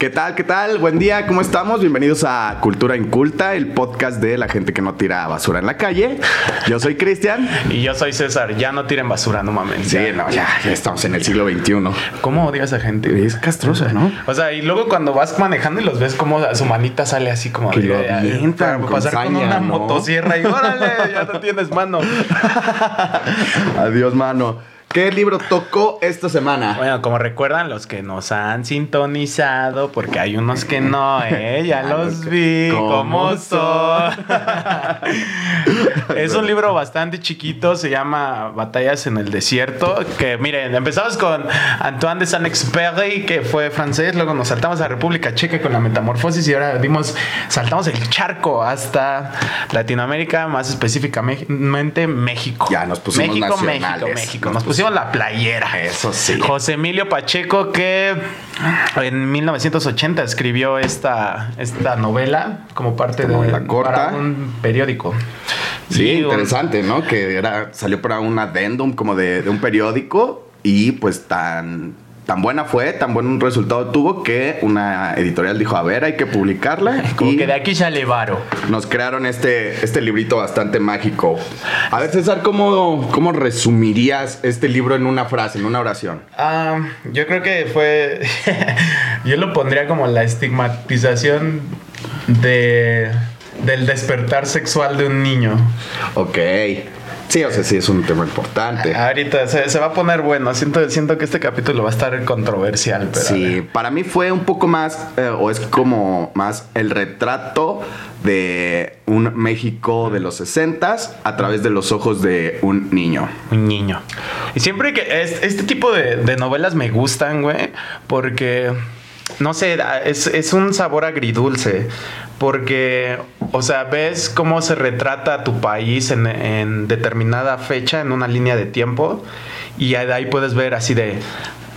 ¿Qué tal? ¿Qué tal? Buen día, ¿cómo estamos? Bienvenidos a Cultura Inculta, el podcast de la gente que no tira basura en la calle. Yo soy Cristian. Y yo soy César. Ya no tiren basura, no mames. Sí, no, ya, ya estamos en el siglo XXI. ¿Cómo odias a esa gente? Es castrosa, ¿no? O sea, y luego cuando vas manejando y los ves como su manita sale así como Que de- con pasar con una ¿no? motosierra y órale, ya no tienes mano. Adiós, mano. ¿Qué libro tocó esta semana? Bueno, como recuerdan los que nos han sintonizado, porque hay unos que no, ¿eh? Ya los vi, ¿Cómo ¿cómo son? es un libro bastante chiquito, se llama Batallas en el Desierto, que miren, empezamos con Antoine de Saint-Exupéry, que fue francés, luego nos saltamos a República Checa con la Metamorfosis y ahora dimos, saltamos el charco hasta Latinoamérica, más específicamente México. Ya nos pusimos México, nacionales. México, México. Nos Nos pusimos la playera. Eso sí. José Emilio Pacheco, que en 1980 escribió esta, esta novela como parte de Novela corta. para un periódico. Sí, Y un- interesante, ¿no? Que era, salió para un adendum como de, de un periódico y pues tan, tan buena fue, tan buen resultado tuvo que una editorial dijo, a ver, hay que publicarla. Como y que de aquí sale varo. nos crearon este, este librito bastante mágico. A ver, César, ¿cómo, ¿cómo resumirías este libro en una frase, en una oración? Ah, yo creo que fue. yo lo pondría como la estigmatización de del despertar sexual de un niño. Ok. Sí, o sea, sí es un tema importante. Ahorita se, se va a poner bueno. Siento, siento que este capítulo va a estar controversial, pero. Sí, para mí fue un poco más, eh, o es como más el retrato de un México de los 60 a través de los ojos de un niño. Un niño. Y siempre que es- este tipo de, de novelas me gustan, güey, porque, no sé, es, es un sabor agridulce. Porque, o sea, ves cómo se retrata tu país en, en determinada fecha, en una línea de tiempo, y de ahí puedes ver así de...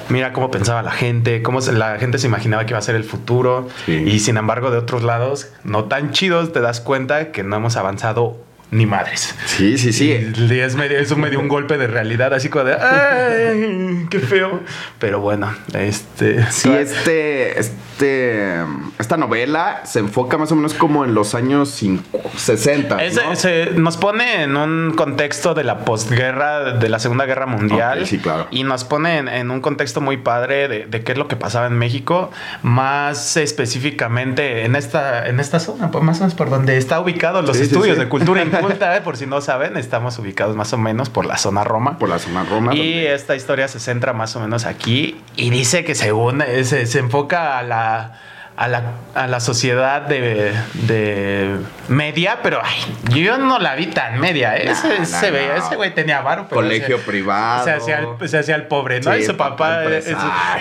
Mira cómo pensaba la gente, cómo se- la gente se imaginaba que iba a ser el futuro. Sí. Y sin embargo, de otros lados, no tan chidos, te das cuenta que no hemos avanzado ni madres. Sí, sí, sí. Y es medio- eso me dio un golpe de realidad, así como de, ¡ay! ¡Qué feo! Pero bueno, este. Sí, este, este, esta novela se enfoca más o menos como en los años cinco- 60. Ese- ¿no? se- nos pone en un contexto de la postguerra, de la Segunda Guerra Mundial. Ok, sí, claro. Y nos pone en, en un contexto muy padre de, de qué es lo que pasaba en México, más específicamente en esta, en esta zona, pues más o menos por donde está ubicado los Sí, estudios sí. de cultura ¿eh? por si no saben, estamos ubicados más o menos por la zona Roma. Por la zona Roma. Y donde- esta historia se centra más o menos aquí y dice que según eh, se, se enfoca a la, a la, a la sociedad de, de media, pero ay, yo no la vi tan media. ¿eh? Ese, no, ese güey- no. ese güey tenía varo, pero Colegio se- privado. Se hacía, el, se hacía el pobre, ¿no? Sí, y su papá, papá es-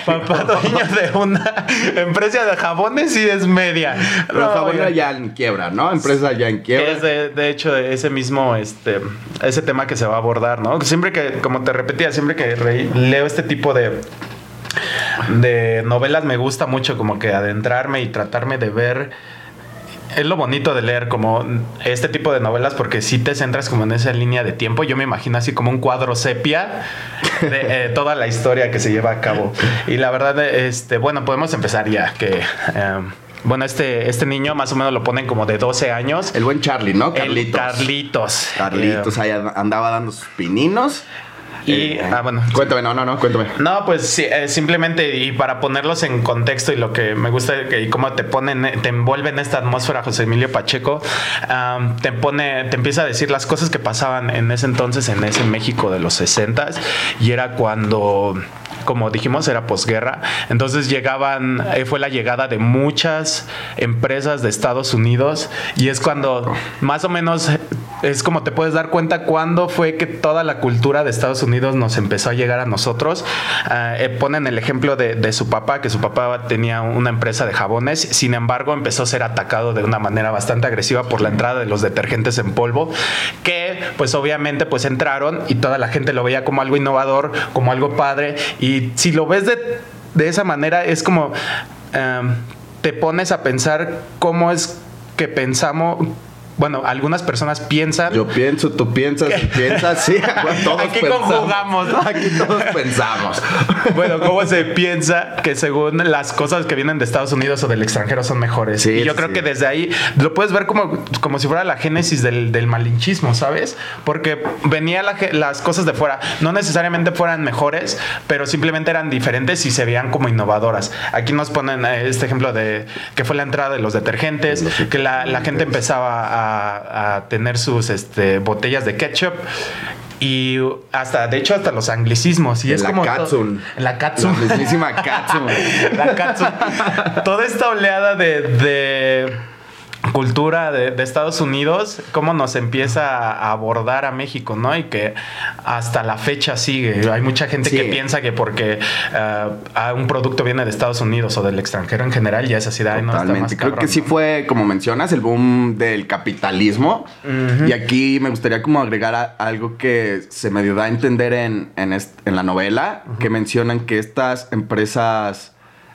papá dueño de una empresa de jabones y es media. Pero No, oigan. ya en quiebra, ¿no? Empresa ya en quiebra. es de, de hecho ese mismo, este, ese tema que se va a abordar, ¿no? Siempre que, como te repetía, siempre que re- leo este tipo de, de novelas me gusta mucho como que adentrarme y tratarme de ver. Es lo bonito de leer como este tipo de novelas porque si te centras como en esa línea de tiempo, yo me imagino así como un cuadro sepia de eh, toda la historia que se lleva a cabo. Y la verdad, este, bueno, podemos empezar ya que... em, bueno, este, este niño más o menos lo ponen como de 12 años. El buen Charlie, ¿no? El. Carlitos. Carlitos Eh, ahí andaba dando sus pininos. Y, Eh, ah, bueno. Cuéntame, no, no, no, cuéntame. No, pues sí, eh, simplemente y para ponerlos en contexto y lo que me gusta que, y cómo te ponen, eh, te envuelve en esta atmósfera José Emilio Pacheco, te pone, te empieza a decir las cosas que pasaban en ese entonces, en ese México de los 60 y era cuando como dijimos, era posguerra. Entonces llegaban, eh, fue la llegada de muchas empresas de Estados Unidos y es cuando más o menos es como te puedes dar cuenta cuándo fue que toda la cultura de Estados Unidos nos empezó a llegar a nosotros. Ah, eh, ponen el ejemplo de, de su papá, que su papá tenía una empresa de jabones, sin embargo empezó a ser atacado de una manera bastante agresiva por la entrada de los detergentes en polvo, que pues obviamente pues entraron y toda la gente lo veía como algo innovador, como algo padre, y si lo ves de, de esa manera es como... em, te pones a pensar cómo es que pensamos bueno, algunas personas piensan. Yo pienso, tú piensas, tú piensas, sí. todos Aquí conjugamos, ¿no? Aquí todos pensamos. bueno, ¿cómo se piensa que según las cosas que vienen de Estados Unidos o del extranjero son mejores? y yo creo que desde ahí lo puedes ver como, como si fuera la génesis del, del malinchismo, ¿sabes? Porque venía las cosas de fuera, no necesariamente fueran mejores, pero simplemente eran diferentes y se veían como innovadoras. Aquí nos ponen eh, este ejemplo de que fue la entrada de los detergentes, que la, la gente empezaba a a, tener sus este, botellas de ketchup y hasta, de hecho, hasta los anglicismos. Y es la como. Katsun. la Katsun. La mismísima Katsun. la Katsun. Toda esta oleada de cultura de, Estados Unidos, cómo nos empieza a abordar a México, ¿no? Y que hasta la fecha sigue. Hay mucha gente que piensa que porque uh, un producto viene de Estados Unidos o del extranjero en general, ya es así, ¿no? Totalmente. Creo que sí fue, como mencionas, el boom del capitalismo. Y aquí me gustaría como agregar algo que se me dio a entender en, en, la novela, que mencionan que estas empresas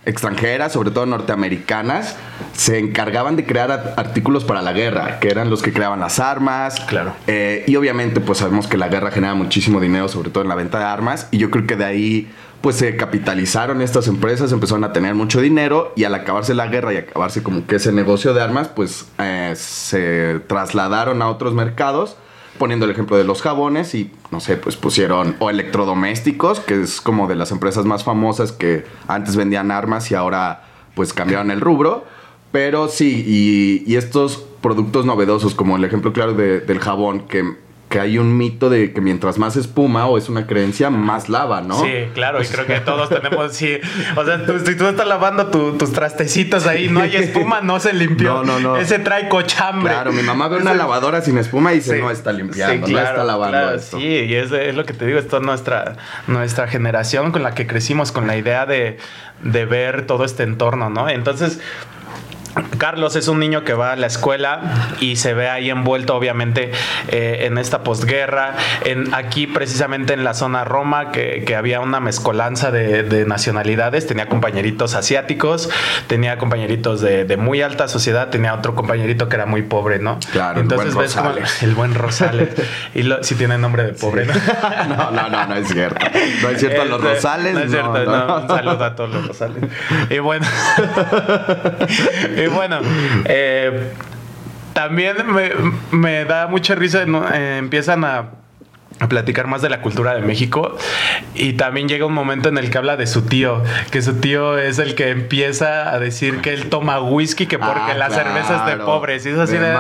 extranjeras, sobre todo norteamericanas, se encargaban de crear artículos para la guerra, que eran los que creaban las armas. Claro. Eh, y obviamente, pues sabemos que la guerra genera muchísimo dinero, sobre todo en la venta de armas. Y yo creo que de ahí, pues se capitalizaron estas empresas, empezaron a tener mucho dinero. Y al acabarse la guerra y acabarse como que ese negocio de armas, pues eh, se trasladaron a otros mercados poniendo el ejemplo de los jabones y, no sé, pues pusieron o electrodomésticos, que es como de las empresas más famosas que antes vendían armas y ahora pues cambiaron el rubro. Pero sí, y, estos productos novedosos, como el ejemplo claro del jabón, que que hay un mito de que mientras más espuma o es una creencia, más lava, ¿no? Sí, claro, y creo que todos tenemos, sí. O sea, si tú estás lavando tus trastecitos ahí, no hay espuma, no se limpió. No, no, no. Ese trae cochambre. Claro, mi mamá ve una lavadora sin espuma y dice, no está limpiando, no está lavando esto. Sí, y es, es, lo que te digo, esto es nuestra, nuestra generación con la que crecimos, con la idea de, de ver todo este entorno, ¿no? Entonces, Carlos es un niño que va a la escuela y se ve ahí envuelto obviamente eh, en esta posguerra, en, aquí precisamente en la zona Roma que, había una mezcolanza de, nacionalidades, tenía compañeritos asiáticos, tenía compañeritos de, muy alta sociedad, tenía otro compañerito que era muy pobre, ¿no? Claro, entonces ves el buen Rosales y si tiene nombre de pobre, ¿no? ¿no? no, no, no, es cierto. No es cierto, los este, Rosales. No es cierto, no, un saludo a todos los Rosales. Y bueno. y bueno, eh, también me, da mucha risa, eh, empiezan a a platicar más de la cultura de México y también llega un momento en el que habla de su tío, que su tío es el que empieza a decir que él toma whisky que porque ah, la cerveza es de pobres y es así de,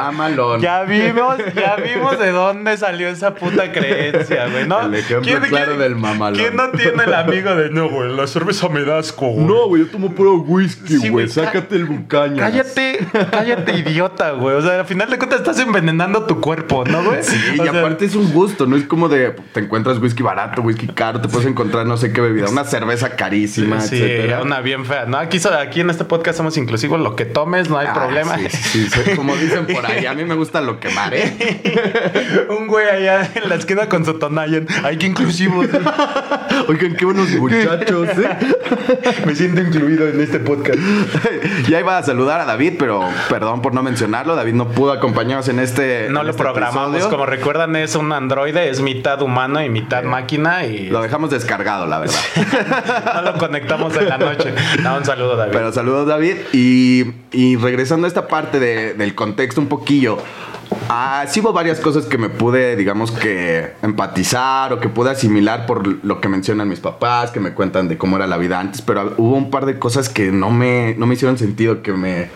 ya vimos, ya vimos de dónde salió esa puta creencia, güey, ¿no? El ejemplo claro del mamalón. ¿Quién no tiene el amigo de no, güey, la cerveza me da asco, güey? No, güey, yo tomo puro whisky, güey, sácate el bucaña. Cállate, cállate, idiota, güey. O sea, al final de cuentas estás envenenando tu cuerpo, ¿no, güey? Sí, y aparte es un gusto, no es como de te encuentras whisky barato, whisky caro, te puedes encontrar no sé qué bebida, una cerveza carísima, sí, una bien fea. No, aquí, aquí en este podcast somos inclusivos, lo que tomes, no hay ah, problema. Sí, sí, como dicen por ahí, a mí me gusta lo que mare. Un güey allá en la esquina con su tonayan. Ay, qué inclusivos. Oigan, qué buenos muchachos, ¿eh? me siento incluido en este podcast. ya iba a saludar a David, pero perdón por no mencionarlo. David no pudo acompañarnos en este. No lo este programamos. Como recuerdan, es un androide, es mitad humano y mitad máquina. y Lo dejamos descargado, la verdad. no lo conectamos en la noche. un saludo, David. Pero saludos, David. Y, regresando a esta parte del contexto un poquillo. Ah, sí hubo varias cosas que me pude, digamos que, empatizar o que pude asimilar por lo que mencionan mis papás, que me cuentan de cómo era la vida antes, pero hubo un par de cosas que no me, no me hicieron sentido, que me,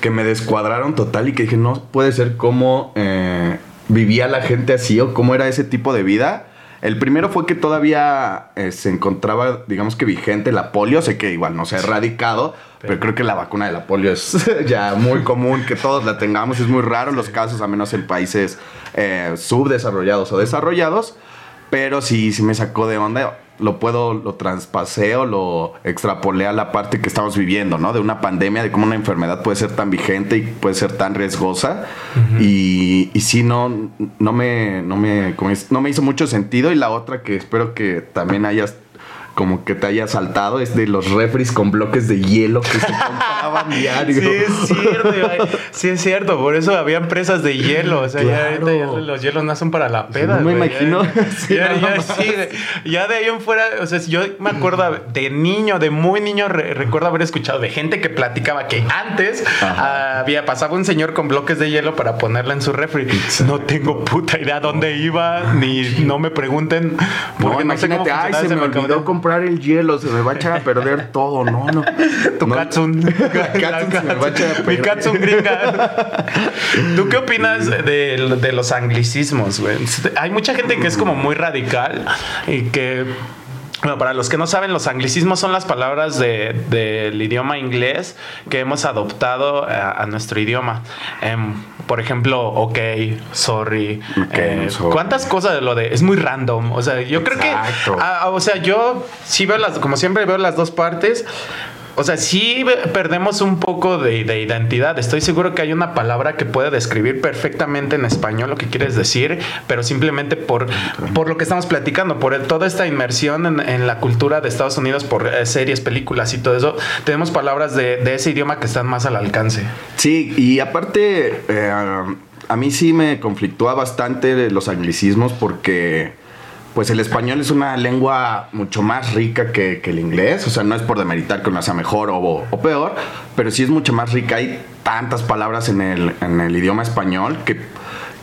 que me descuadraron total y que dije, no puede ser cómo eh, vivía la gente así o cómo era ese tipo de vida. El primero fue que todavía eh, se encontraba, digamos que vigente la polio. Sé que igual no se ha erradicado, pero, creo que la vacuna de la polio es ya muy común que todos la tengamos. Es muy raro los casos, a menos en países eh, subdesarrollados o desarrollados. Pero sí, sí me sacó de onda lo puedo, lo traspasé o lo extrapolé a la parte que estamos viviendo, ¿no? De una pandemia, de cómo una enfermedad puede ser tan vigente y puede ser tan riesgosa. Y, y sí, no, no me, no me, no me hizo mucho sentido. Y la otra que espero que también hayas como que te haya saltado es de los refris con bloques de hielo que se diario. Sí, es cierto. Sí, es cierto. Por eso había empresas de hielo. O sea, ya, Claro. ahorita ya los hielos no son para la peda. No me güey. imagino. Ya, Sí, ya, ya, sí, de ahí en fuera, o sea, yo me acuerdo de niño, de muy niño, re- recuerdo haber escuchado de gente que platicaba que antes Ajá. había pasaba un señor con bloques de hielo para ponerla en su refri. No tengo puta idea dónde iba, ni no me pregunten. Porque no, sé cómo imagínate, ay, se me olvidó comprar el hielo, se me va a echar a perder todo. No, no. Tu No. Katsun. A a Mi. Katsun gringa. ¿Tú qué opinas de, de los anglicismos, güey? Hay mucha gente que es como muy radical y que. Bueno, para los que no saben, los anglicismos son las palabras de- del idioma inglés que hemos adoptado a, a nuestro idioma. Em, por ejemplo, ok, sorry. Ok, eh, sorry. ¿Cuántas cosas de lo de.? Es muy random. O sea, yo creo que. Exacto. ah, ah, o sea, yo sí veo las. Como siempre veo las dos partes. O sea, sí perdemos un poco de, de identidad. Estoy seguro que hay una palabra que puede describir perfectamente en español lo que quieres decir, pero simplemente por, por lo que estamos platicando, por el- toda esta inmersión en, en la cultura de Estados Unidos, por eh, series, películas y todo eso, tenemos palabras de, de ese idioma que están más al alcance. Sí, y aparte, eh, a mí sí me conflictúa bastante los anglicismos porque, pues el español es una lengua mucho más rica que, el inglés. O sea, no es por demeritar que una sea mejor o, o peor, pero sí es mucho más rica. Hay tantas palabras en el, en el idioma español que,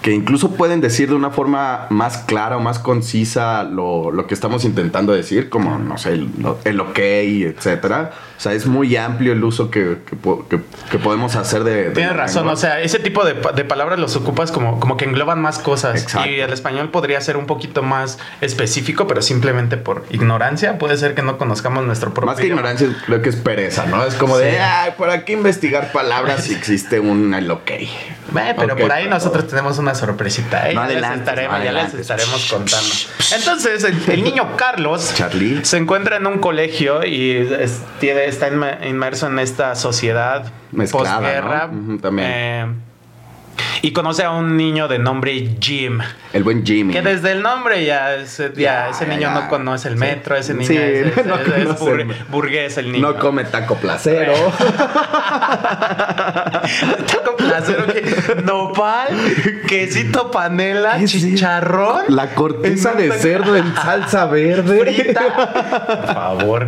que incluso pueden decir de una forma más clara o más concisa lo, lo que estamos intentando decir, como, no sé, el, el ok, etcétera. O sea, es muy amplio el uso que, que que- que podemos hacer de... de Tienes razón, o sea, ese tipo de, de palabras los ocupas como, como que engloban más cosas. Exacto. Y el español podría ser un poquito más específico, pero simplemente por ignorancia puede ser que no conozcamos nuestro propio Más que ignorancia, creo que es pereza, ¿no? Es como de, ay, ¿para qué investigar palabras si existe un el ok? Eh, pero por ahí nosotros tenemos una sorpresita. ¿eh? No Ya les adelantes, estaremos, no ya les estaremos contando. Entonces, el, el niño Carlos Charlie. se encuentra en un colegio y es- tiene, está inmerso en esta sociedad Mezclada, posguerra. ¿no? También. eh, y conoce a un niño de nombre Jim. El buen Jimmy. Que desde el nombre ya, es- ya, Ya, ese niño ya. no conoce el Sí. metro, ese niño Sí, es, no bur- burgués el niño. No come taco placero. Taco placero que nopal, quesito panela, chicharrón. La corteza de cerdo en salsa verde. frita. Por favor.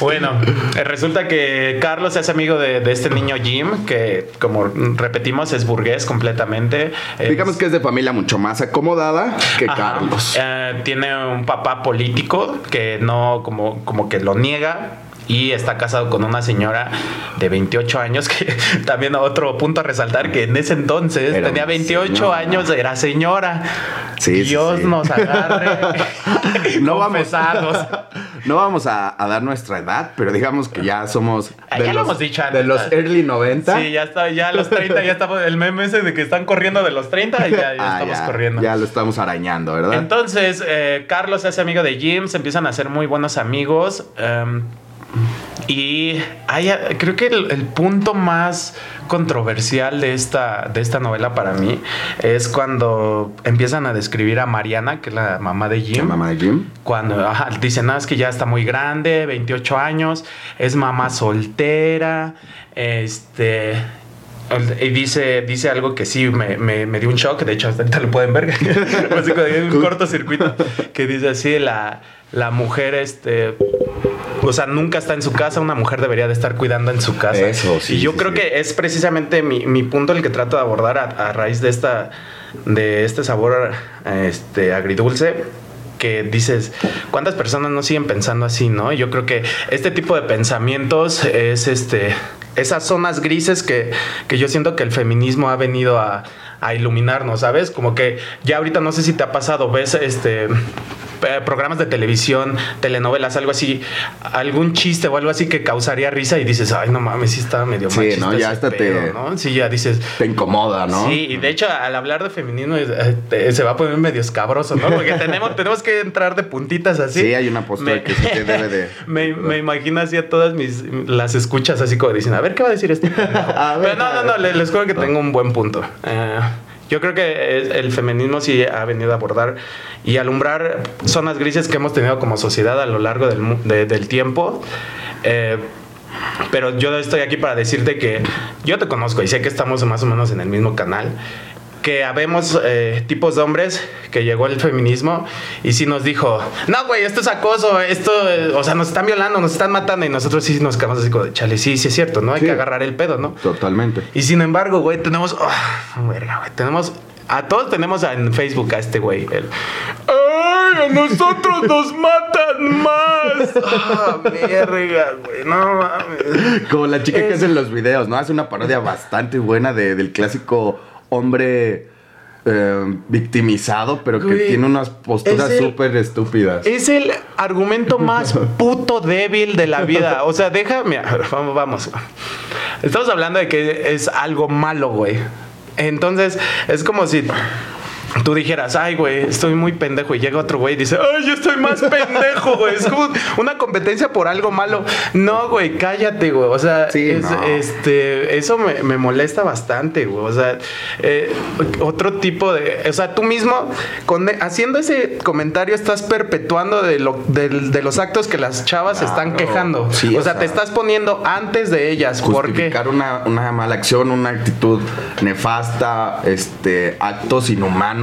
Bueno, eh, resulta que Carlos es amigo de, de este niño Jim, que como repetimos es burgués completamente. Es- Digamos que es de familia mucho más acomodada que Ajá. Carlos. Eh, tiene un papá político que no, como, como que lo niega. Y está casado con una señora de 28 años, que también otro punto a resaltar, que en ese entonces Era tenía una 28 señora. años, era señora. Sí, Dios sí. nos agarre. No vamos, confesados. no vamos a, a dar nuestra edad, pero digamos que ya somos Ah, ya lo hemos dicho antes, de los early 90. Sí, ya está, ya a los 30, ya estamos, el meme ese de que están corriendo de los 30, ya, ya Ah, estamos ya, corriendo. Ya lo estamos arañando, ¿verdad? Entonces, eh, Carlos hace amigo de Jim, se empiezan a hacer muy buenos amigos. em, y hay, creo que el, el punto más controversial de esta, de esta novela para mí es cuando empiezan a describir a Mariana, que es la mamá de Jim. La mamá de Jim. Cuando ajá, dicen, no, es que ya está muy grande, 28 años, es mamá soltera, este... Y dice, dice algo que sí me, me, me dio un shock, de hecho hasta ahorita lo pueden ver, un cortocircuito, que dice así, la, la mujer, este, o sea, nunca está en su casa, una mujer debería de estar cuidando en su casa. Eso, sí, Y yo sí, creo sí. que es precisamente mi, mi punto el que trato de abordar a, a raíz de esta, de este sabor este, agridulce que dices, ¿cuántas personas no siguen pensando así, no? Y Yo creo que este tipo de pensamientos es este esas zonas grises que, que yo siento que el feminismo ha venido a, a iluminarnos, ¿sabes? Como que ya ahorita no sé si te ha pasado, ves este eh, programas de televisión, telenovelas, algo así, algún chiste o algo así que causaría risa y dices, ay, no mames, sí está medio Sí, machista ¿no? Ya hasta te- pedo", ¿no? Sí, ya dices, Te incomoda, ¿no? Sí, y de hecho al hablar de feminismo eh, te- se va a poner medio escabroso, ¿no? Porque tenemos, tenemos que entrar de puntitas así. Sí, hay una postura Me- que sí que debe de- me, me imagino así a todas mis las escuchas así como dicen, a ver qué va a decir este. pendejo?". A ver, Pero no, no, no, les, les juro que tengo un buen punto. Eh, yo creo que el feminismo sí ha venido a abordar y alumbrar zonas grises que hemos tenido como sociedad a lo largo del, de- del tiempo. Eh, Pero yo estoy aquí para decirte que yo te conozco y sé que estamos más o menos en el mismo canal que habemos eh, tipos de hombres que llegó el feminismo y sí nos dijo, no, güey, esto es acoso, esto, eh, o sea, nos están violando, nos están matando y nosotros sí nos quedamos así como de, chale, sí, sí es cierto, ¿no? Hay Sí. que agarrar el pedo, ¿no? Totalmente. Y sin embargo, güey, tenemos, oh, verga, güey, tenemos, a todos tenemos en Facebook a este güey, el, ¡ay, a nosotros nos matan más! ¡Ah, verga, güey, no mames! Como la chica que hace los videos, ¿no? Hace una parodia bastante buena de- del clásico hombre eh, victimizado, pero que Güey, tiene unas posturas es el- súper estúpidas. Es el argumento más puto débil de la vida. O sea, deja, mira, vamos, vamos. Estamos hablando de que es algo malo, güey. Entonces, es como si tú dijeras, ay, güey, estoy muy pendejo. Y llega otro güey y dice, ay, yo estoy más pendejo, güey. Es como una competencia por algo malo. No, güey, cállate, güey. O sea, Sí, es- no. este, eso me, me molesta bastante, güey. O sea, eh, otro tipo de. O sea, tú mismo, con, haciendo ese comentario, estás perpetuando de, lo, de los actos que las chavas se están Claro. quejando. Sí, o o sea, sea, te estás poniendo antes de ellas. Justificar una, una mala acción, una actitud nefasta, este, actos inhumanos,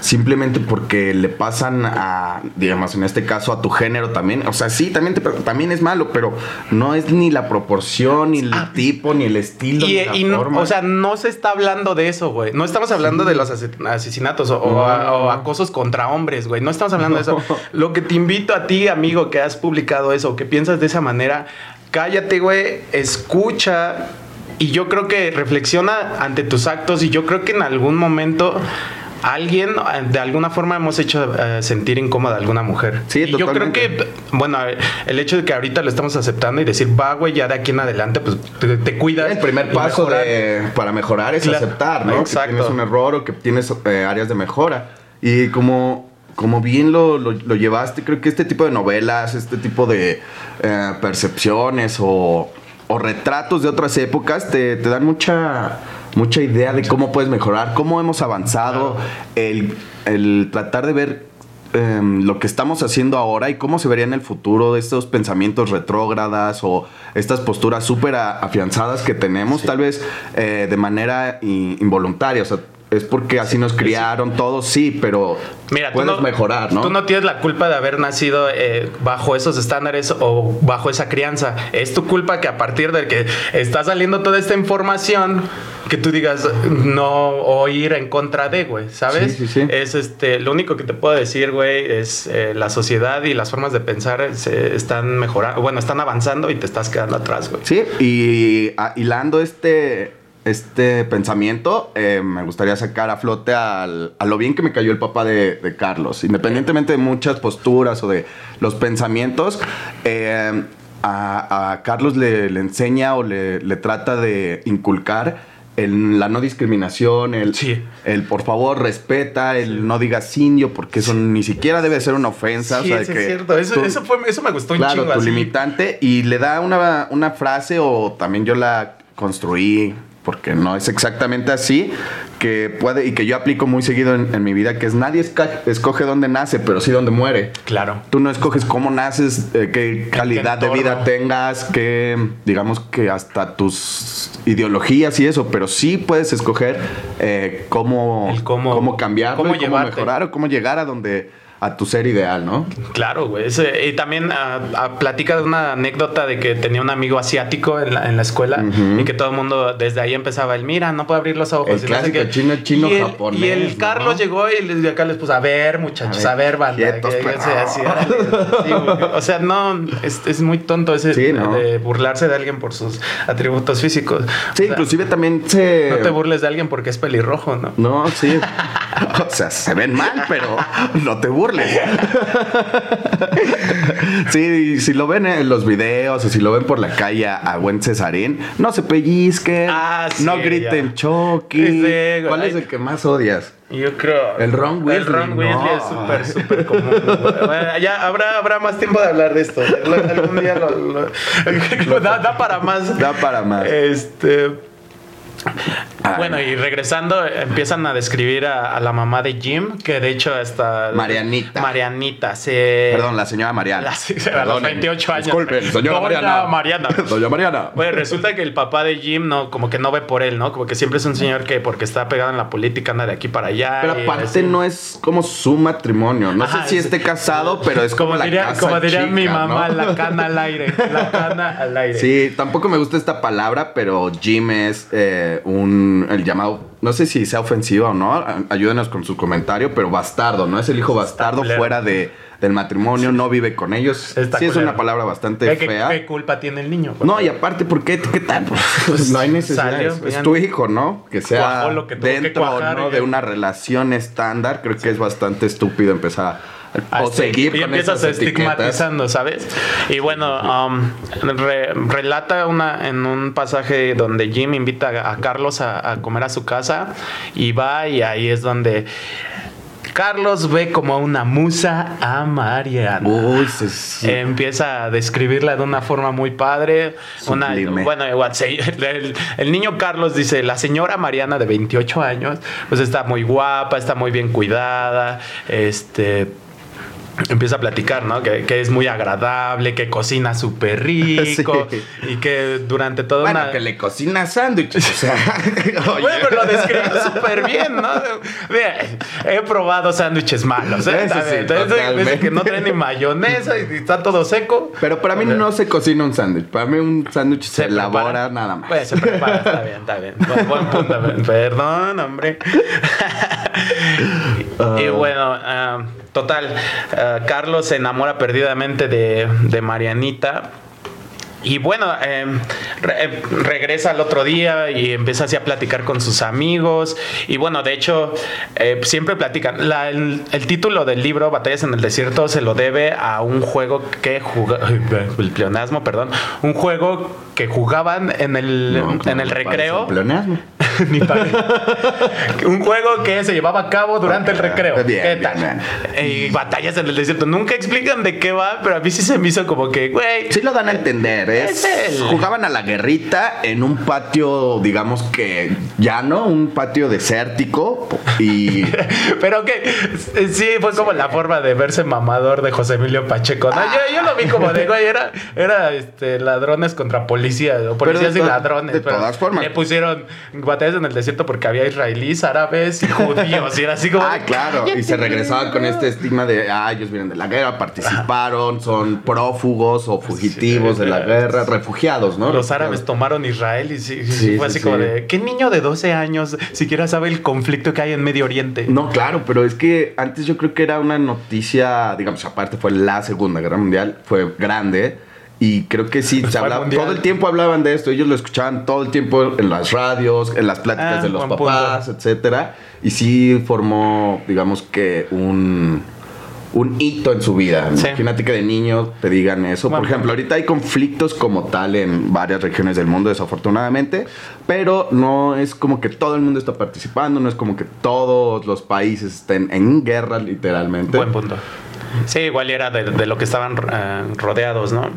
simplemente porque le pasan a, digamos, en este caso a tu género también. O sea, sí, también, te- también es malo, pero no es ni la proporción, ni el tipo, ni el estilo, Ah. Y, ni la y no- forma. o sea, no se está hablando de eso, güey. No estamos hablando de los ase- asesinatos o, No. a- o acosos contra hombres, güey. No estamos hablando de eso. Lo que te invito a ti, amigo, que has publicado eso, que piensas de esa manera, cállate, güey, escucha. Y yo creo que reflexiona ante tus actos. Y yo creo que en algún momento alguien, de alguna forma, hemos hecho eh, sentir incómoda a alguna mujer. Sí, y yo creo que bueno, el hecho de que ahorita lo estamos aceptando y decir, va, güey, ya de aquí en adelante, pues te, te cuidas. El primer paso mejorar. de- para mejorar es Claro. aceptar, ¿no? Exacto. Que tienes un error o que tienes eh, áreas de mejora. Y como, como bien lo, lo- lo llevaste, creo que este tipo de novelas, este tipo de eh, percepciones o, o retratos de otras épocas te, te dan mucha, mucha idea de cómo puedes mejorar, cómo hemos avanzado, el, el tratar de ver em, lo que estamos haciendo ahora y cómo se vería en el futuro de estos pensamientos retrógradas o estas posturas súper afianzadas que tenemos, tal vez eh, de manera involuntaria. O sea, es porque así nos criaron todos, sí, pero Mira, puedes no, mejorar, ¿no? Tú no tienes la culpa de haber nacido eh, bajo esos estándares o bajo esa crianza. Es tu culpa que a partir de que está saliendo toda esta información, que tú digas no o ir en contra de, güey, ¿sabes? Sí, sí, sí. Es este, lo único que te puedo decir, güey, es eh, la sociedad y las formas de pensar se están mejorando, bueno, están avanzando y te estás quedando atrás, güey. Sí, y hilando este, este pensamiento, eh, me gustaría sacar a flote al- a lo bien que me cayó el papá de, de Carlos. Independientemente de muchas posturas o de los pensamientos, eh, a, a Carlos le, le enseña o le, le trata de inculcar el- la no discriminación, el, Sí. el por favor respeta, el no digas indio, porque eso ni siquiera debe ser una ofensa. Sí, o sea, eso que es cierto. Eso, tú- eso, fue, eso me gustó un claro, chingo. tu así. limitante y le da una, una frase o también yo la construí porque no es exactamente así que puede y que yo aplico muy seguido en, en mi vida que es nadie esca- escoge dónde nace pero sí dónde muere. Claro. tú no escoges cómo naces eh, qué calidad de vida tengas que digamos que hasta tus ideologías y eso pero sí puedes escoger eh, cómo cómo- cómo cambiarlo cómo y cómo mejorar o cómo llegar a donde a tu ser ideal no Claro, güey. Y también platica de una anécdota de que tenía un amigo asiático en la, en la escuela y que todo el mundo desde ahí empezaba el mira, no puede abrir los ojos. El y clásico qué. chino, chino, y el, japonés, Y el ¿no? Carlos llegó y les- acá les puso a ver, muchachos, A ver, banda. quietos, que- que así, o sea, no, es, es muy tonto ese Sí, ¿no? de burlarse de alguien por sus atributos físicos. Sí, O sea, inclusive también se... No te burles de alguien porque es pelirrojo, ¿no? No, sí. O sea, se ven mal, pero no te burles. Sí, si lo ven en los videos o si lo ven por la calle a, buen Cesarín, no se pellizquen, Ah, sí, no griten. Sí, güey. ¿Cuál es el que más odias? Yo creo. El Ron El Weasley, Ron Weasley no. es súper, súper común. Bueno, ya habrá, habrá más tiempo de hablar de esto. Algún día lo, lo- da, da para más. Da para más. Este. Bueno, y regresando, empiezan a describir a, a la mamá de Jim, que de hecho está... Marianita. Marianita, sí. Perdón, la señora Mariana. La- a los Perdón, 28 años. Disculpen, señora Mariana. Mariana. Doña Mariana. Pues resulta que el papá de Jim no, como que no ve por él, ¿no? Como que siempre es un señor que porque está pegado en la política anda de aquí para allá. Pero aparte no es como su matrimonio. No Ajá, sé si es- esté casado, pero es como, la diría, casa como diría chica, mi mamá, ¿no? la cana al aire. La cana al aire. Sí, tampoco me gusta esta palabra, pero Jim es eh, un, el llamado, no sé si sea ofensivo o no, ayúdenos con su comentario, pero bastardo, ¿no? Es el hijo bastardo fuera de, del matrimonio, no vive con ellos. Está sí, es una palabra bastante ¿Qué, qué- fea. qué culpa tiene el niño? No, y aparte, ¿por qué etiquetar? Pues no hay necesidad. Es, tu hijo, ¿no? Que sea lo que dentro cuajar ¿no? de una relación estándar. Creo que es bastante estúpido empezar a o seguir y con empiezas esas etiquetas. estigmatizando, ¿sabes? Y bueno, um, re- relata una en un pasaje donde Jim invita a, a Carlos a, a comer a su casa y va y ahí es donde Carlos ve como una musa a Mariana. Uy, se- se- Empieza a describirla de una forma muy padre. Una, bueno, igual, se- el, el niño Carlos dice, la señora Mariana de 28 años, pues está muy guapa, está muy bien cuidada, este... Empieza a platicar, ¿no? Que, que es muy agradable, que cocina súper rico Sí. y que durante toda Bueno, una... que le cocina sándwiches. O sea, oye. Bueno, pero lo describe súper bien, ¿no? Mira, he probado sándwiches malos, ¿eh? Eso sí, Entonces, que no trae ni mayonesa y está todo seco. Pero para mí no se cocina un sándwich. Para mí un sándwich se, prepara. elabora nada más. Pues se prepara, está bien, está bien. Buen, buen punto. Perdón, hombre. y, y bueno, ah, total, ah, Carlos se enamora perdidamente de, de Marianita. Y bueno, eh, re- eh, regresa al otro día y empieza así a platicar con sus amigos. Y bueno, de hecho, eh, siempre platican. La- el, el título del libro, Batallas en el Desierto, se lo debe a un juego que jugaban. El pleonasmo, perdón. Un juego que jugaban en el, No, en el recreo. pleonasmo. Ni parece. un juego que se llevaba a cabo durante el recreo. bien, ¿Qué bien, tal? bien. Eh, batallas en el desierto. Nunca explican de qué va, pero a mí sí se me hizo como que, güey. Sí lo dan a entender, ¿eh? Es el- Jugaban a la guerrita en un patio, digamos que llano, un patio desértico y... Pero que sí, fue como la forma de verse mamador de José Emilio Pacheco. ¿no? Yo, yo lo vi como de, güey, era, era este, ladrones contra policías, o policías y ladrones. de pero todas formas. Le pusieron batallas en el desierto porque había israelíes, árabes y judíos. Y era así como. Ah, claro. Y se regresaba con este estigma de, ah, ellos vienen de la guerra, participaron, son prófugos o fugitivos Sí, de la guerra, refugiados, ¿no? Los árabes tomaron Israel y sí, fue sí, así como de, ¿qué niño de 12 años siquiera sabe el conflicto que hay en Medio Oriente? No, claro, pero es que antes yo creo que era una noticia, digamos, aparte fue la Segunda Guerra Mundial, fue grande. Y creo que sí, se Fue hablaba, todo el tiempo hablaban de esto, ellos lo escuchaban todo el tiempo en las radios, en las pláticas Ah, de los papás, etcétera. Y sí formó, digamos que un, un hito en su vida. Sí. Imagínate que de niño te digan eso. Por ejemplo, ahorita hay conflictos como tal en varias regiones del mundo, desafortunadamente, pero no es como que todo el mundo está participando, no es como que todos los países estén en guerra, literalmente. Buen punto. Sí, igual era de, lo que estaban eh, rodeados, ¿no?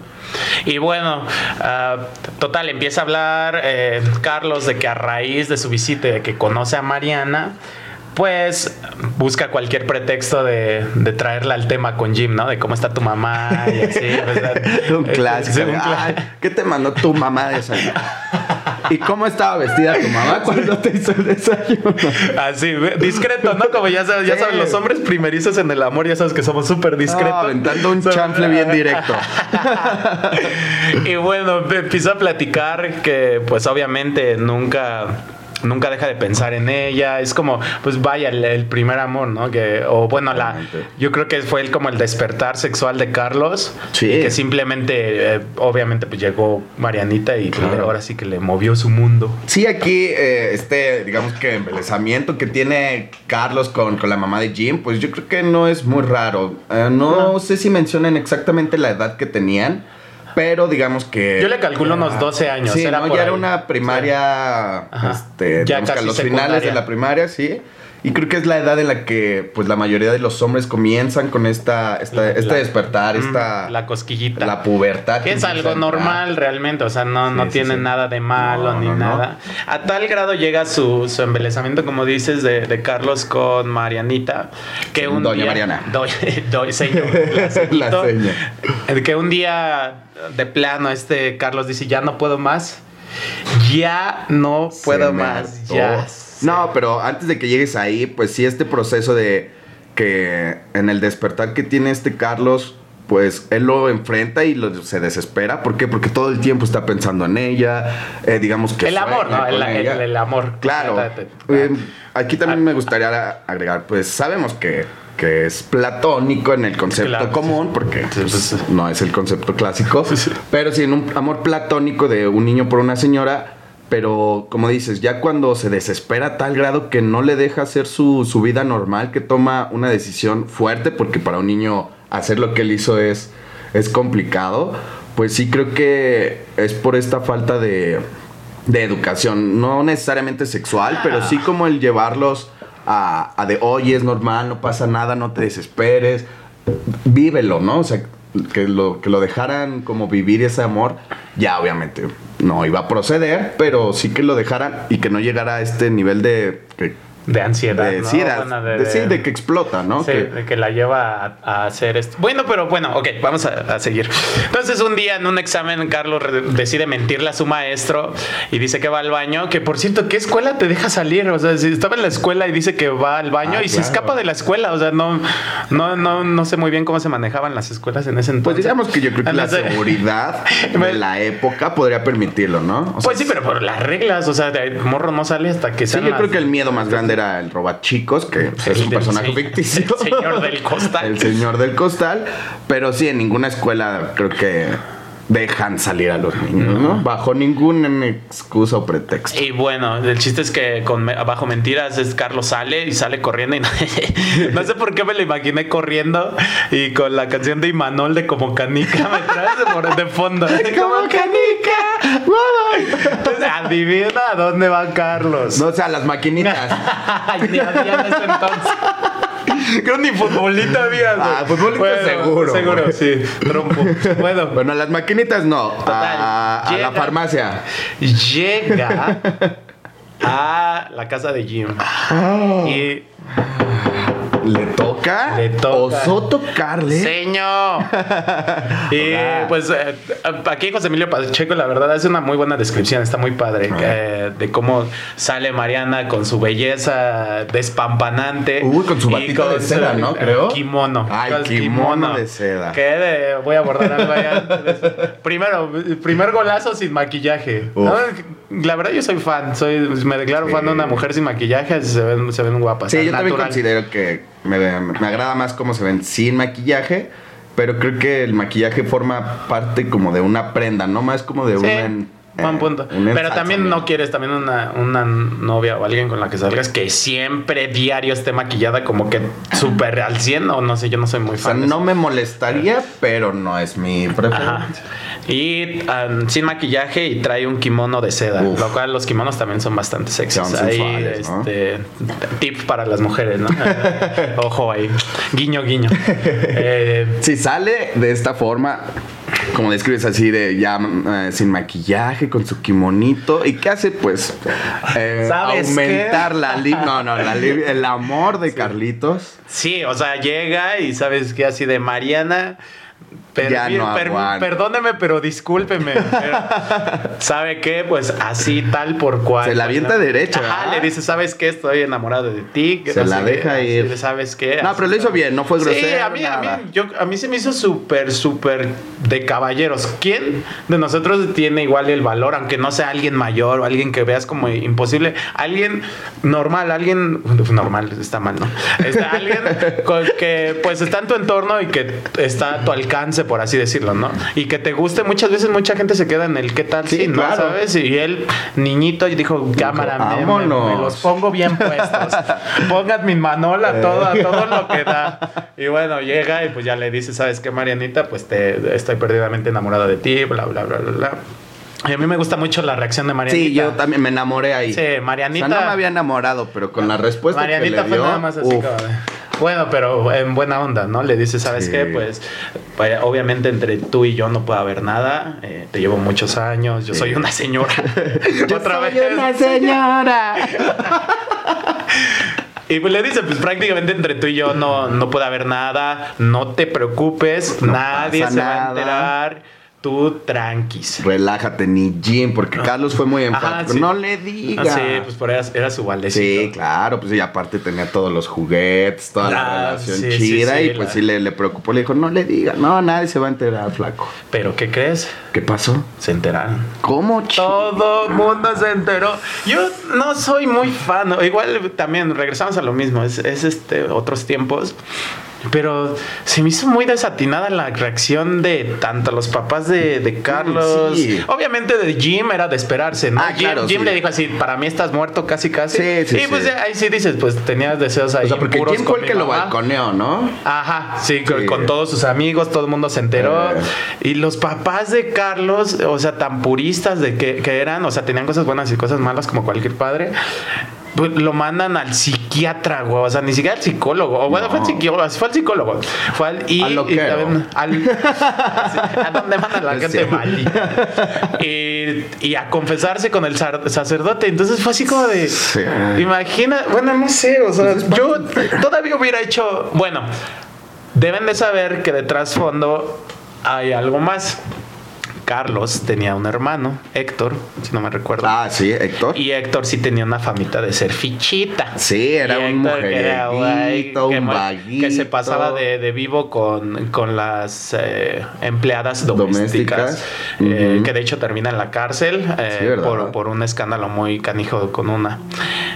Y bueno, ah, total, empieza a hablar eh, Carlos de que a raíz de su visita, de que conoce a Mariana, pues busca cualquier pretexto de, de traerla al tema con Jim, ¿no? De cómo está tu mamá y así. pues, un clásico. sí, un de, cla- "Ay, ¿Qué te mandó tu mamá de desayuno? ¿Y cómo estaba vestida tu mamá cuando te hizo el desayuno? Así, discreto, ¿no? Como ya sabes, ya Sí. saben, los hombres primerizos en el amor, ya sabes que somos súper discretos. Ah, aventando un chanfle bien directo. y bueno, me empezó a platicar que pues obviamente nunca nunca deja de pensar en ella, es como pues vaya el, el primer amor, ¿no? Que o bueno, la yo creo que fue el, como el despertar sexual de Carlos Sí. y que simplemente eh, obviamente pues llegó Marianita y pues, Claro. ahora sí que le movió su mundo. Sí, aquí eh, este, digamos que embelezamiento que tiene Carlos con, con la mamá de Jim, pues yo creo que no es muy raro. Eh, no, No. sé si mencionan exactamente la edad que tenían, Pero digamos que. Yo le calculo unos 12 años. Sí, era ¿no? ya era ahí. una primaria. Ajá. Este, Ya digamos que a casi los finales secundaria. de la primaria, sí. Y creo que es la edad en la que pues la mayoría de los hombres comienzan con esta, esta La- este despertar, Mm, esta La cosquillita. la pubertad. Que es algo normal realmente, o sea, no, no Sí, tiene sí. nada de malo No, ni no, no. nada. A tal grado llega su, su embelezamiento, como dices, de, de Carlos con Marianita, que un Doña día- Mariana. Doña, doña- señor, la seña. que un día de plano este Carlos dice, ya no puedo más, ya no puedo Se más, ya. No, pero antes de que llegues ahí, pues sí, este proceso de que en el despertar que tiene este Carlos, pues él lo enfrenta y lo- se desespera. ¿Por qué? Porque todo el tiempo está pensando en ella, eh, digamos que... El amor, ¿no? El, amor. Claro. Eh, aquí también me gustaría agregar, pues sabemos que, que es platónico en el concepto Claro. común, porque pues, sí, no es el concepto clásico, pero sí en un amor platónico de un niño por una señora, pero como dices, ya cuando se desespera a tal grado que no le deja hacer su, su vida normal, que toma una decisión fuerte, porque para un niño hacer lo que él hizo es, es complicado, pues sí creo que es por esta falta de, de educación, no necesariamente sexual, pero sí como el llevarlos a, de, oye, es normal, no pasa nada, no te desesperes, vívelo, ¿no? O sea, que lo, que lo dejaran como vivir ese amor, ya obviamente no iba a proceder, pero sí que lo dejaran y que no llegara a este nivel de... que- De ansiedad. de, ¿no? sí, de- Bueno, de- sí, de que explota, ¿no? Sí, Que- de que la lleva a, a hacer esto. Bueno, pero bueno, ok, vamos a, a seguir. Entonces, un día en un examen, Carlos decide mentirle a su maestro y dice que va al baño. Que por cierto, ¿qué escuela te deja salir? O sea, si estaba en la escuela y dice que va al baño Ah, y se escapa de la escuela. O sea, no, no, no, no sé muy bien cómo se manejaban las escuelas en ese Pues entonces. digamos que yo creo que la seguridad de la época podría permitirlo, ¿no? O sea, Pues sí, pero por las reglas, o sea, de- morro no sale hasta que Sí, yo las- creo que el miedo más grande era el robachicos, que es El un personaje ficticio. el señor del costal. El señor del costal. Pero sí, en ninguna escuela creo que dejan salir a los niños, ¿no? Bajo ninguna excusa o pretexto. Y bueno, el chiste es que con me- bajo mentiras es Carlos sale y sale corriendo y no, no sé por qué me lo imaginé corriendo y con la canción de Imanol de Como Canica me traes de, por- de fondo. Como Canica. Entonces, adivina a dónde va Carlos. No, o sea, las maquinitas. Ay, en ese entonces. Creo ni futbolita había. Ah, futbolita seguro, Seguro, güey. sí. Trompo. Bueno, bueno, las maquinitas no. a, a la farmacia. llega a la casa de Jim. Y ¿Le toca? Le toca. ¿Osó tocarle? Señor. y Hola. pues eh, aquí José Emilio Pacheco, la verdad, hace una muy buena descripción, está muy padre, Ah. eh, de cómo sale Mariana con su belleza despampanante. Uy, con su batito de seda, ¿no? Creo. Kimono. Ay, Con kimono de seda. Que de- voy a abordar algo allá. Primero, primer golazo sin maquillaje. La verdad, yo soy fan, soy, me declaro Sí. fan de una mujer sin maquillaje, se ven, se ven guapas. Sí, yo también considero que me, me agrada más cómo se ven sin maquillaje, pero creo que el maquillaje forma parte como de una prenda, no más como de Sí, un... buen eh, punto. un Pero también no quieres también una, una novia o alguien con la que salgas que siempre diario esté maquillada como que súper al 100 o no sé, yo no soy muy O sea, fan. no me molestaría, pero no es mi Ajá. preferencia. Y um, sin maquillaje y trae un kimono de seda, Uf. lo cual los kimonos también son bastante sexys. Son ahí, sensuales, ¿no? este, tip para las mujeres, ¿no? Ojo ahí, guiño, guiño. Eh, Si sale de esta forma, como describes así, de ya eh, sin maquillaje, con su kimonito, ¿y qué hace? Pues eh, ¿Sabes aumentar qué? la No, no, la el amor de Carlitos. Sí, o sea, llega y sabes que así de Mariana. Per- Ya no per- perdóneme, pero discúlpeme. pero, ¿Sabe qué? Pues así tal por cual. Se la avienta derecha, Ajá, ¿verdad? le dice, ¿sabes qué? Estoy enamorado de ti. que Se no la qué, deja así ir. ¿Sabes qué? No, Así pero lo hizo bien, no fue Sí, grosero. a mí, a, mí, yo, a mí se me hizo súper, súper de caballeros. ¿Quién de nosotros tiene igual el valor, aunque no sea alguien mayor o alguien que veas como imposible? Alguien normal, alguien normal, está mal, ¿no? Este, alguien con- que pues está en tu entorno y que está a tu alcance alcance, por así decirlo, ¿no? Y que te guste, muchas veces mucha gente se queda en el qué tal, sí, ¿no? claro. ¿Sabes? Y él, niñito, y dijo, cámara, me- me, "Vámonos". me los pongo bien puestos. Pongan mi manola todo, a todo lo que da. Y bueno, llega y pues ya le dice, ¿sabes qué, Marianita? Pues te estoy perdidamente enamorada de ti, bla, bla, bla, bla, bla. Y a mí me gusta mucho la reacción de Marianita. Sí, yo también me enamoré ahí. Sí, Marianita. O sea, no me había enamorado, pero con la respuesta Marianita que le fue dio, nada más así uf. como de, Bueno, pero en buena onda, ¿no? Le dice, ¿sabes Sí. qué? Pues, vaya, obviamente entre tú y yo no puede haber nada. eh, te llevo muchos años. Yo soy una señora. Yo Otra soy vez. una señora. Y pues le dice, pues prácticamente entre tú y yo no, no puede haber nada. No te preocupes. No nadie se va a enterar. Tú tranquis. Relájate, ni Jim, porque Carlos fue muy Ajá, enfático. sí. No le diga. Ah, sí, pues por era, era su valdecito. Sí, claro, pues y aparte tenía todos los juguetes, toda Ah, la relación sí, sí, chida sí, y pues la- sí le, le preocupó, le dijo, no le diga, no, nadie se va a enterar, flaco. Pero ¿qué crees? ¿Qué pasó? Se enteraron. ¿Cómo? ch- Todo el mundo se enteró. Yo no soy muy fan. Igual también regresamos a lo mismo. Es, es, este otros tiempos. Pero se me hizo muy desatinada la reacción de tanto los papás de, de Carlos. sí. Obviamente de Jim era de esperarse, ¿no? Ah, Jim, claro, Jim sí. le dijo así, para mí estás muerto casi casi. Sí, sí, y pues ahí sí dices, pues tenías deseos ahí. O sea, porque impuros Jim fue el que lo balconeó, ¿no? Ajá, sí, con- Sí. con todos sus amigos, todo el mundo se enteró. Eh. Y los papás de Carlos, o sea, tan puristas de que, que eran, o sea, tenían cosas buenas y cosas malas como cualquier padre. Pues, lo mandan al psiquiatra, güey. O sea, ni siquiera al psicólogo. O bueno, No. fue al psicólogo, fue al psicólogo. Fue al y, Al y loquero. también al a dónde mandan la gente malita. Y, y a confesarse con el sacerdote. Entonces fue así como de. Sí. Imagina, bueno, no sé, o sea, yo todavía hubiera hecho, bueno, deben de saber que de trasfondo hay algo más. Carlos tenía un hermano, Héctor, si no me recuerdo. Ah, sí, Héctor. Y Héctor sí tenía una famita de ser fichita. Sí, era Y un Héctor era, que un. Que se pasaba de, de vivo con, con las eh, empleadas domésticas. Domésticas. eh, que de hecho termina en la cárcel eh, por, por un escándalo muy canijo con una.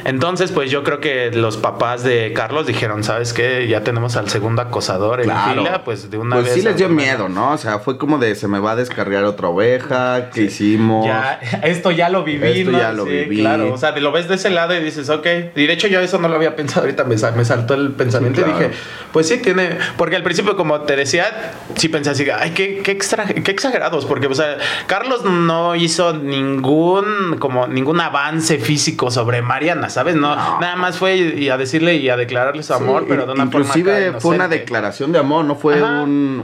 Entonces, pues yo creo que los papás de Carlos dijeron, ¿sabes qué? Ya tenemos al segundo acosador en Claro. fila, pues de una pues vez. sí les dio miedo, ¿no? O sea, fue como de se me va a descargar oveja, ¿qué hicimos? Ya, esto ya lo viví, Esto ¿no? ya lo Sí, viví. Claro, o sea, lo ves de ese lado y dices, ok. Y de hecho yo eso no lo había pensado, ahorita me, me saltó el pensamiento Sí, y dije, pues sí, tiene... Porque al principio, como te decía, sí pensé así, ay, qué, qué, extra- qué exagerados, porque, o sea, Carlos no hizo ningún, como, ningún avance físico sobre Mariana, ¿sabes? No, No. nada más fue y a decirle y a declararle su amor, pero de una Inclusive forma acá fue una declaración de amor, no fue un,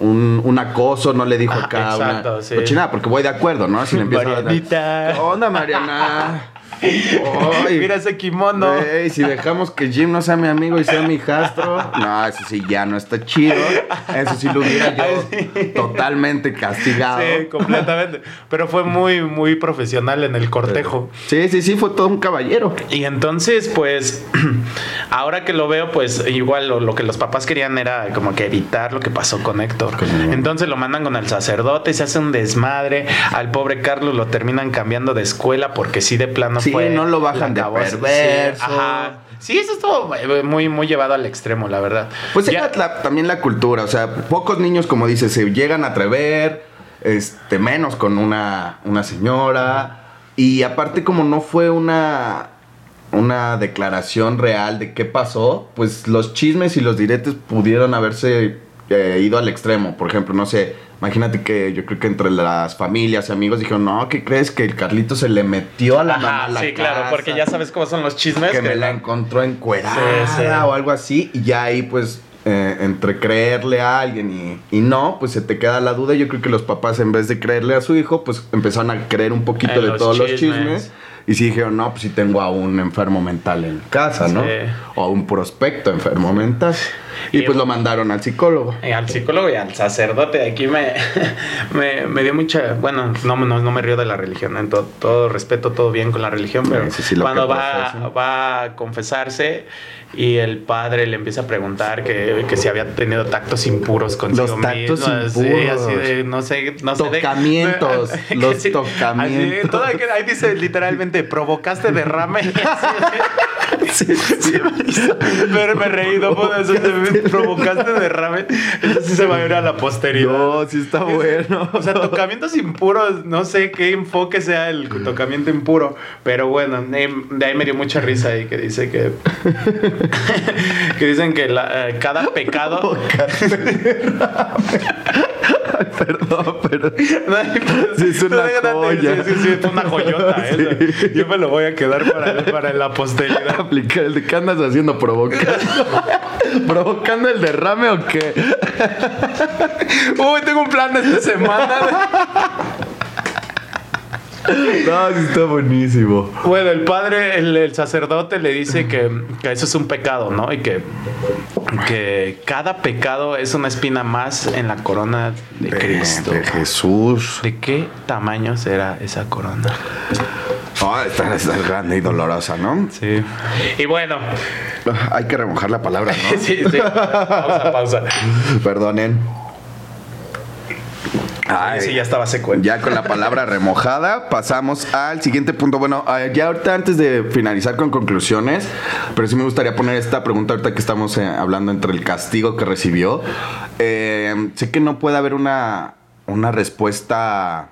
un, un acoso, no le dijo acá exacto, sí. cochinada, porque voy de acuerdo, ¿no? Si le empieza Marianita. a ¿Qué onda, Mariana? Mira ese kimono. Si dejamos que Jim no sea mi amigo y sea mi hijastro, no, eso sí ya no está chido. Eso sí lo hubiera yo Ay, sí. totalmente castigado. Sí, completamente. Pero fue muy, muy profesional en el cortejo. Sí, sí, sí, fue todo un caballero. Y entonces, pues, ahora que lo veo, pues igual lo, lo que los papás querían era como que evitar lo que pasó con Héctor. Entonces lo mandan con el sacerdote, se hace un desmadre. Al pobre Carlos lo terminan cambiando de escuela porque sí de plano Sí, fue. no lo bajan de perverso. Sí, ajá. Sí, eso estuvo eh, muy, muy llevado al extremo, la verdad. Pues Ya- la- también la cultura, o sea, pocos niños, como dices, se llegan a atrever, este, menos con una, una señora. Y aparte, como no fue una, una declaración real de qué pasó, pues los chismes y los diretes pudieron haberse eh, ido al extremo. Por ejemplo, no sé, imagínate que yo creo que entre las familias y amigos dijeron, no, ¿qué crees? Que el Carlito se le metió a la mamá Ajá, a la sí, claro, porque ya sabes cómo son los chismes. que me la encontró encuerada Sí, sí. o algo así y ya ahí pues eh, entre creerle a alguien y, y no, pues se te queda la duda. Yo creo que los papás en vez de creerle a su hijo, pues empezaron a creer un poquito En de todos los chismes. Y sí dijeron, no, pues sí tengo a un enfermo mental en casa, ¿no? Sí. O a un prospecto enfermo mental. Y, Y pues lo mandaron al psicólogo. Eh, al psicólogo y al sacerdote. Aquí me, me, me dio mucha. Bueno, no, no, no me río de la religión. En todo, todo respeto, todo bien con la religión. Pero Sí, sí, cuando va, va a confesarse y el padre le empieza a preguntar que, que si había tenido tactos impuros consigo Los tactos mismo, así, impuros. así de, no sé, no sé. de- Tocamientos, los así, tocamientos. todo que ahí dice literalmente, provocaste derrame. Sí, sí. Pero me reí, no puedo eso. Me provocaste derrame. Eso sí se va a ir a la posteridad. No, sí está bueno. O sea, tocamientos impuros, no sé qué enfoque sea el tocamiento impuro. Pero bueno, de ahí me dio mucha risa ahí que dice que. que dicen que la, eh, cada pecado. Ay, perdón, pero. Sí, es una joya. Sí, sí, sí, es una joyota. ¿eh? Yo me lo voy a quedar para, para la posteridad. Aplicar el de qué andas haciendo provocando. ¿Provocando el derrame o qué? Uy, tengo un plan de esta semana. No, sí está buenísimo. Bueno, el padre, el, sacerdote le dice que, que, eso es un pecado, ¿no? Y que, que cada pecado es una espina más en la corona de, Cristo. De Jesús. ¿De qué tamaño será esa corona? Oh, está, está, grande y dolorosa, ¿no? Sí. Y bueno. Hay que remojar la palabra, ¿no? sí, sí. Pausa, pausa. Perdonen. Ay, sí, ya estaba seco. Ya con la palabra remojada, pasamos al siguiente punto. Bueno, eh, ya ahorita antes de finalizar con conclusiones, pero sí me gustaría poner esta pregunta ahorita que estamos eh, hablando entre el castigo que recibió. Eh, sé que no puede haber una, una respuesta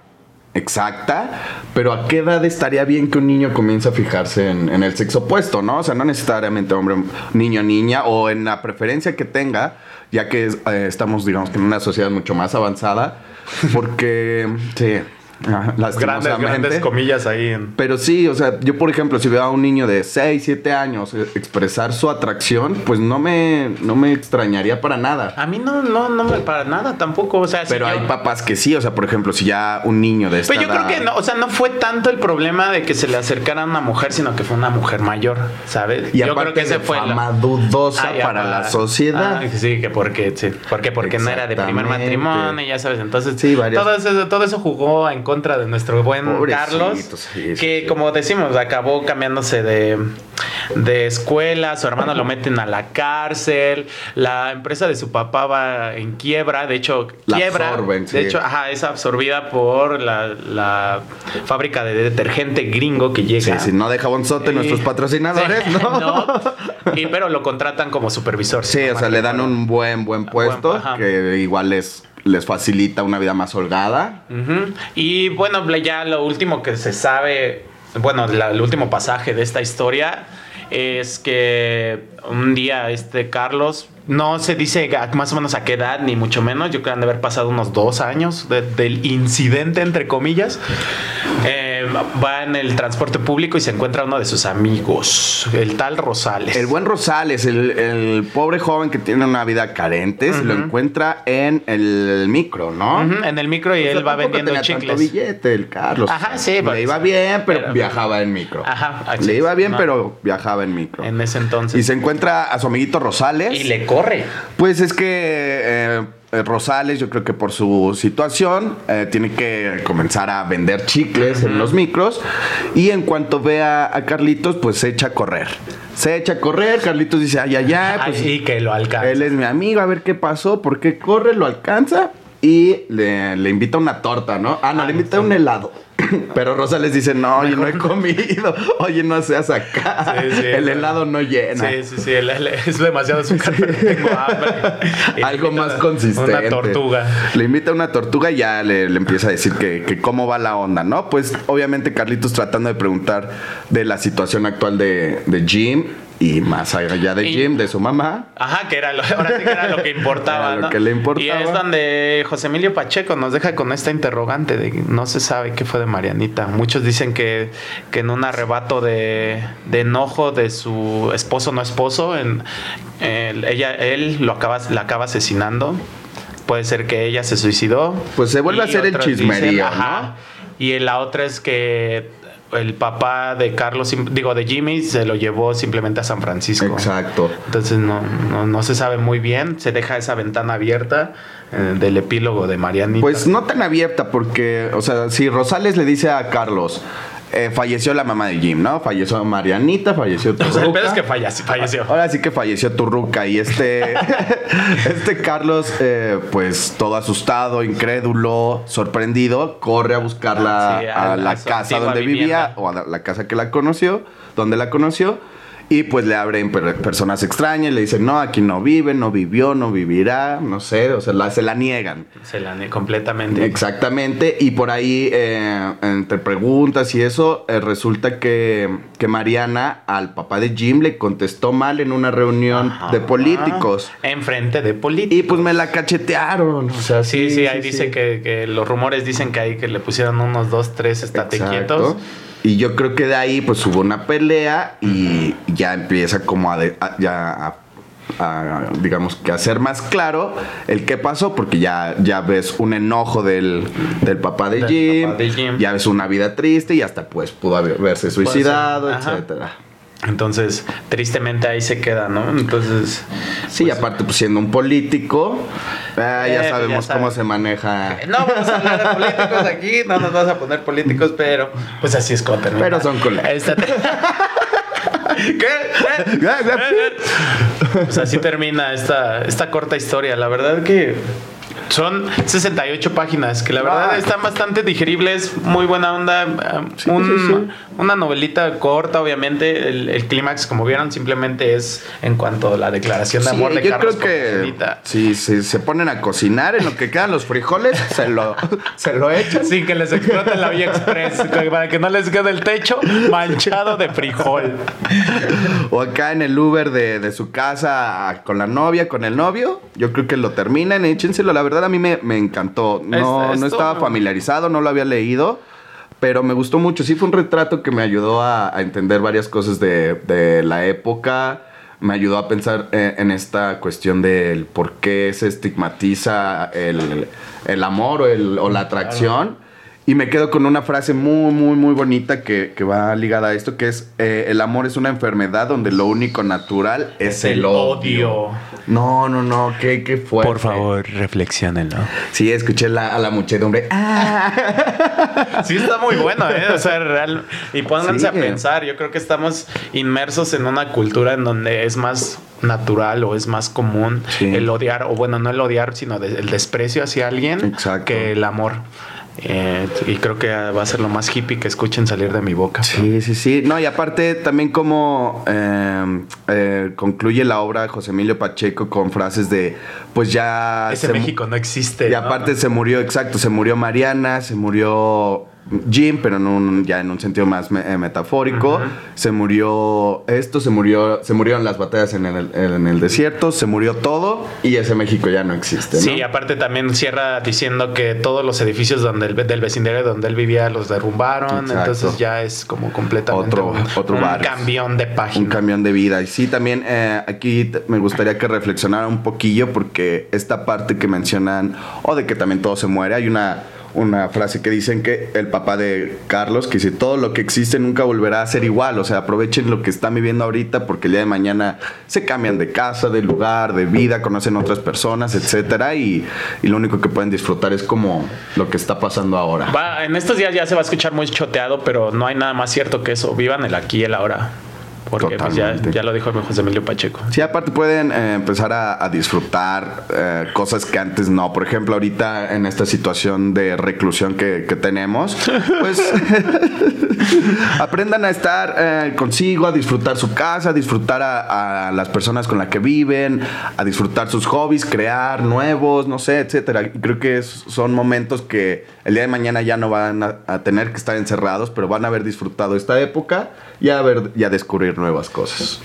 exacta, pero ¿a qué edad estaría bien que un niño comience a fijarse en, el sexo opuesto, no? O sea, no necesariamente hombre, niño, niña, o en la preferencia que tenga, ya que estamos, digamos, en una sociedad mucho más avanzada porque, sí, grandes, grandes comillas ahí. Pero sí, o sea, yo por ejemplo, si veo a un niño de 6, 7 años expresar su atracción, pues no me, no me extrañaría para nada. A mí no, no, no me para nada tampoco, o sea... Pero hay papás que sí, o sea, por ejemplo, si ya un niño de esta Pero yo creo que no, o sea, no fue tanto el problema de que se le acercara a una mujer, sino que fue una mujer mayor, ¿sabes? Y yo creo que ese fue fama dudosa para la sociedad. Ah, sí, que porque, sí, porque, porque no era de primer matrimonio, ya sabes, entonces... Sí, todo, eso, todo eso jugó en contra de nuestro buen Carlos, que como decimos, acabó cambiándose de, de escuela, su hermano lo meten a la cárcel, la empresa de su papá va en quiebra, de hecho, quiebra, de hecho, ajá, es absorbida por la, fábrica de detergente gringo que llega. Sí, sí, no deja Bonzote nuestros patrocinadores, ¿no? y, pero lo contratan como supervisor. Sí, o sea, le dan un buen, buen puesto, que igual es les facilita una vida más holgada. Y bueno, ya lo último que se sabe, bueno, el último pasaje de esta historia es que un día este Carlos, no se dice más o menos a qué edad, ni mucho menos, yo creo que han de haber pasado unos dos años del incidente, entre comillas. Va en el transporte público y se encuentra uno de sus amigos, el tal Rosales. El buen Rosales, el, pobre joven que tiene una vida carente, se lo encuentra en el micro, ¿no? En el micro y él va vendiendo tenía chicles. billete, el Carlos. Ajá, sí. Le iba bien, pero, viajaba en micro. Ajá. Le iba bien, pero viajaba en micro. En ese entonces. Y se encuentra a su amiguito Rosales. Y le corre. Pues es que... Eh, Rosales, yo creo que por su situación, eh, tiene que comenzar a vender chicles en los micros. Y en cuanto ve a, Carlitos, pues se echa a correr. Se echa a correr, Carlitos dice, ay, ay, ay. Pues, y que lo alcanza. Él es mi amigo, a ver qué pasó, por qué corre, lo alcanza y le, le invita una torta, ¿no? Ah, no, le invita un helado. Pero Rosa les dice, no, oye, no he comido. Oye, no seas acá. el helado no llena. Sí, sí, sí. es demasiado azúcar, tengo hambre. Algo más consistente. Una tortuga. Le invita una tortuga y ya le, empieza a decir que, que, cómo va la onda, ¿no? Pues obviamente Carlitos tratando de preguntar de la situación actual de, de Jim y más allá de Jim, de su mamá. Ajá, que era lo, ahora sí que era lo que importaba. lo que le importaba. Y es donde José Emilio Pacheco nos deja con esta interrogante de no se sabe qué fue de Marianita. Muchos dicen que, que en un arrebato de, de enojo de su esposo no esposo, en, ella, él lo acaba, la acaba asesinando. Puede ser que ella se suicidó. Pues se vuelve a hacer el chismerío, ¿no? Y la otra es que el papá de Carlos, digo, de Jimmy, se lo llevó simplemente a San Francisco. Exacto. Entonces no, no, se sabe muy bien, se deja esa ventana abierta eh, del epílogo de Marianita. Pues no tan abierta porque, o sea, si Rosales le dice a Carlos, eh, falleció la mamá de Jim, ¿no? Falleció Marianita, falleció tu O sea, el pedo es que falleció. Ahora sí que falleció tu ruca y este, este Carlos, eh, pues todo asustado, incrédulo, sorprendido, corre a buscarla a, la casa donde vivía o a la, casa que la conoció, donde la conoció Y pues le abren per- personas extrañas, le dicen, no, aquí no vive, no vivió, no vivirá, no sé, o sea, la- se la niegan. Se la ne- completamente. Exactamente, y por ahí, eh, entre preguntas y eso, eh, resulta que, que Mariana al papá de Jim le contestó mal en una reunión Ajá. de políticos. Enfrente de políticos. Y pues me la cachetearon. O sea, Sí, sí, ahí sí, dice. Que, que los rumores dicen que ahí que le pusieron unos dos, tres estate Exacto. quietos. Y yo creo que de ahí pues hubo una pelea y ya empieza como a, de- a- ya a- a, digamos que a ser más claro el qué pasó porque ya, ya ves un enojo del, del papá de Del Jim, papá de Jim. ya ves una vida triste y hasta pues pudo haberse suicidado, etcétera. Entonces, tristemente ahí se queda, ¿no? Entonces, Sí, aparte pues siendo un político, ah, Eh, ya ya sabemos cómo se maneja. no vamos a hablar de políticos aquí, no nos vas a poner políticos, pero pues así es termina. Pero son colegas. Esta- ¿Qué? Pues así termina esta, esta corta historia. La verdad que son 68 páginas que la verdad Ah. están bastante digeribles, muy buena onda. Sí, un- sí, sí. Una novelita corta, obviamente. El, el clímax, como vieron, simplemente es en cuanto a la declaración de Sí, amor de yo Carlos creo que con Angelita. si se, se ponen a cocinar en lo que quedan los frijoles, se lo, se lo echan. Sin que les explote la vía express, para que no les quede el techo manchado de frijol. O acá en el Uber de, de su casa con la novia, con el novio. Yo creo que lo terminan, échenselo. La verdad a mí me, me encantó. No, Es- no estaba familiarizado, no lo había leído. Pero me gustó mucho. Sí fue un retrato que me ayudó a, a entender varias cosas de, de la época. Me ayudó a pensar eh, en esta cuestión del por qué se estigmatiza el, el amor o, el- o la atracción. Y me quedo con una frase muy, muy, muy bonita que, que va ligada a esto, que es, eh, el amor es una enfermedad donde lo único natural es, el, odio. No, no, no, qué, qué fuerte. reflexionenlo. Sí, escuché la- a la muchedumbre. Ah. Sí, está muy bueno, ¿eh? O sea, real. Y pónganse Sí. a pensar. Yo creo que estamos inmersos en una cultura en donde es más natural o es más común Sí. el odiar, o bueno, no el odiar, sino de- el desprecio hacia alguien Exacto. que el amor. Eh, y creo que va a ser lo más hippie que escuchen salir de mi boca. Sí, sí, sí. No, y aparte también como eh, eh, concluye la obra José Emilio Pacheco con frases de, pues ya... Ese México no existe. Y ¿no? aparte se murió, exacto, se murió Mariana, se murió Jim, pero en un- ya en un sentido más me- eh, metafórico. Se murió esto, se murió, se murieron las batallas en el, en el desierto, se murió todo y ese México ya no existe. ¿no? Sí, aparte también cierra diciendo que todos los edificios donde el- del vecindario donde él vivía los derrumbaron, Exacto. entonces ya es como completamente Otro- un, otro un cambión de página. Un camión de vida. Y sí, también eh, aquí me gustaría que reflexionara un poquillo porque esta parte que mencionan, o de que también todo se muere, hay una, una frase que dicen que el papá de Carlos, que dice, todo lo que existe nunca volverá a ser igual, o sea, aprovechen lo que están viviendo ahorita porque el día de mañana se cambian de casa, de lugar, de vida, conocen otras personas, etcétera, y, y lo único que pueden disfrutar es como lo que está pasando ahora. Va, en estos días ya se va a escuchar muy choteado, pero no hay nada más cierto que eso. Vivan el aquí y el ahora. Porque pues, ya, ya lo dijo José Emilio Pacheco. Sí, aparte pueden eh, empezar a, a disfrutar eh, cosas que antes no. Por ejemplo, ahorita en esta situación de reclusión que, que tenemos, pues aprendan a estar eh, consigo, a disfrutar su casa, a disfrutar a, a las personas con las que viven, a disfrutar sus hobbies, crear nuevos, no sé, etcétera. Creo que es- son momentos que el día de mañana ya no van a, a tener que estar encerrados, pero van a haber disfrutado esta época y a ver y a descubrir nuevas cosas.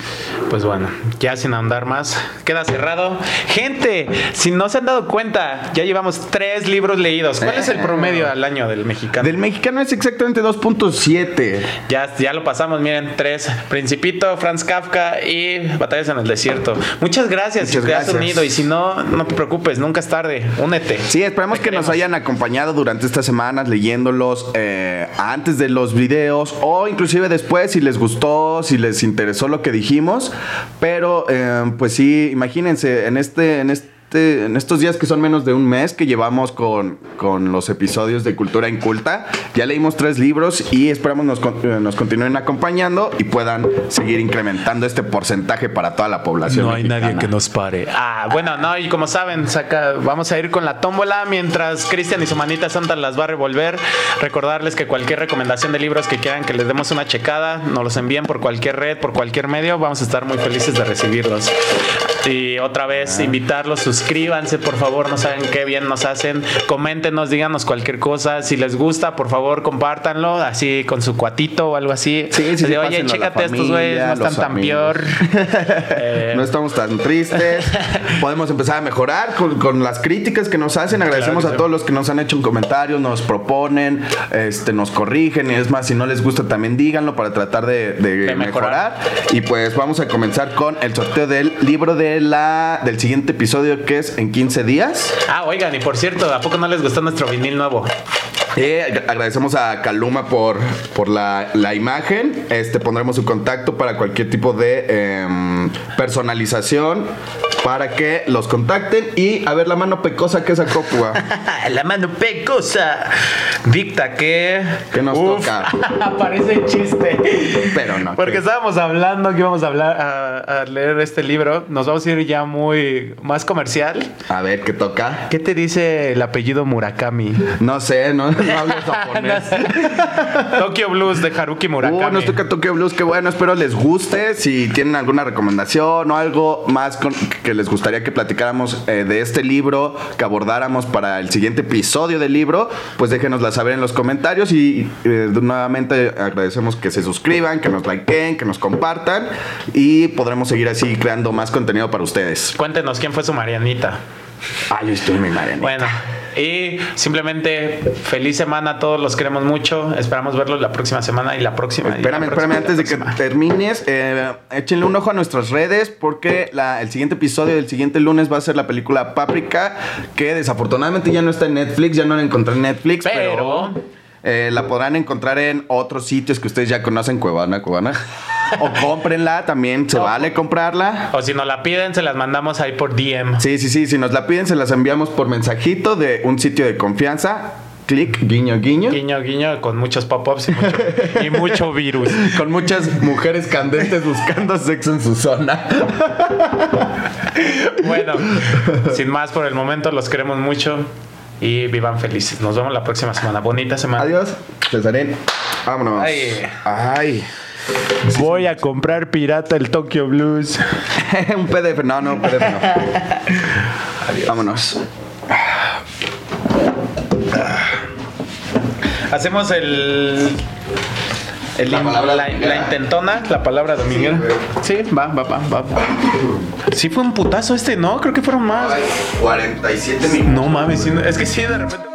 Pues bueno, ya sin ahondar más, queda cerrado. Gente, si no se han dado cuenta, ya llevamos tres libros leídos. ¿Cuál es el promedio al año del mexicano? Del mexicano es exactamente 2.7. Ya, ya lo pasamos, miren, tres. Principito, Franz Kafka y Batallas en el Desierto. Muchas gracias Muchas si te has unido y si no, no te preocupes, nunca es tarde. Únete. Sí, esperemos Te que nos hayan acompañado durante estas semanas leyéndolos eh, antes de los videos o inclusive después si les gustó, si les interesó lo que dijimos. Pero eh, pues sí, imagínense, en este, en este este, en estos días que son menos de un mes que llevamos con, con los episodios de Cultura Inculta. Ya leímos tres libros y esperamos nos, eh, nos continúen acompañando y puedan seguir incrementando este porcentaje para toda la población. No hay nadie que nos pare. Ah, bueno, no, y como saben, saca, vamos a ir con la tómbola mientras Cristian y su manita santa las va a revolver. Recordarles que cualquier recomendación de libros que quieran que les demos una checada, nos los envíen por cualquier red, por cualquier medio, vamos a estar muy felices de recibirlos. Y otra vez, invitarlos, suscríbanse, por favor, no saben qué bien nos hacen. Coméntenos, díganos cualquier cosa. Si les gusta, por favor, compártanlo, así con su cuatito o algo así. Sí, sí, sí, Oye, chécate estos güeyes, no están tan amigos". peor. Eh, No estamos tan tristes. Podemos empezar a mejorar con, con las críticas que nos hacen. Agradecemos Claro a sí. todos los que nos han hecho un comentario, nos proponen, este, nos corrigen. Y es más, si no les gusta, también díganlo para tratar de, de De mejorar. mejorar. Y pues vamos a comenzar con el sorteo del libro de la, del siguiente episodio que es en 15 días. Ah, oigan, y por cierto, ¿a poco no les gustó nuestro vinil nuevo? Eh, ag- agradecemos a Caluma por, por la, la imagen. Este pondremos su contacto para cualquier tipo de em, personalización para que los contacten. Y a ver la mano pecosa que sacó Púa. La mano pecosa dicta que. Que nos toca. Parece chiste. Pero no, Porque que- estábamos hablando que íbamos a hablar a, a leer este libro. Nos vamos a ir ya muy más comercial. A ver qué toca. ¿Qué te dice el apellido Murakami? No sé, no, no hablo japonés. Tokyo Blues de Haruki Murakami. Uh, nos toca Tokyo Blues, qué bueno, espero les guste. Si tienen alguna recomendación o algo más con- que les gustaría que platicáramos eh, de este libro, que abordáramos para el siguiente episodio del libro, pues déjenosla saber en los comentarios y eh, nuevamente agradecemos que se suscriban, que nos likeen, que nos compartan y podremos seguir así creando más contenido para ustedes. Cuéntenos quién fue su Marianita. Ah, yo estoy mi madre. Bueno, y simplemente feliz semana a todos, los queremos mucho. Esperamos verlos la próxima semana y la próxima. la Espérame, próxima espérame, antes de que termines, eh, échenle un ojo a nuestras redes porque la- el siguiente episodio del siguiente lunes va a ser la película Paprika, que desafortunadamente ya no está en Netflix, ya no la encontré en Netflix, pero, Pero- eh, la podrán encontrar en otros sitios que ustedes ya conocen, Cuevana, Cuevana. O cómprenla, también se vale comprarla. O si nos la piden, se las mandamos ahí por DM. Sí, sí, sí, si nos la piden se las enviamos por mensajito de un sitio de confianza. Clic, guiño, guiño. Guiño, guiño, con muchos pop-ups y mucho, y mucho virus. Con muchas mujeres candentes buscando sexo en su zona. Bueno, sin más por el momento, los queremos mucho y vivan felices. Nos vemos la próxima semana. Bonita semana. Adiós, Cesarín. Vámonos. Ay. Ay. Voy a comprar pirata el Tokyo Blues. un PDF. No, no, PDF no. Vámonos. Hacemos el. el La in- palabra la, dominguera. la intentona, la palabra dominguera. Sí, va, va, va, va. Sí fue un putazo este, ¿no? Creo que fueron más. 47 minutos. No mames, es que sí, de repente...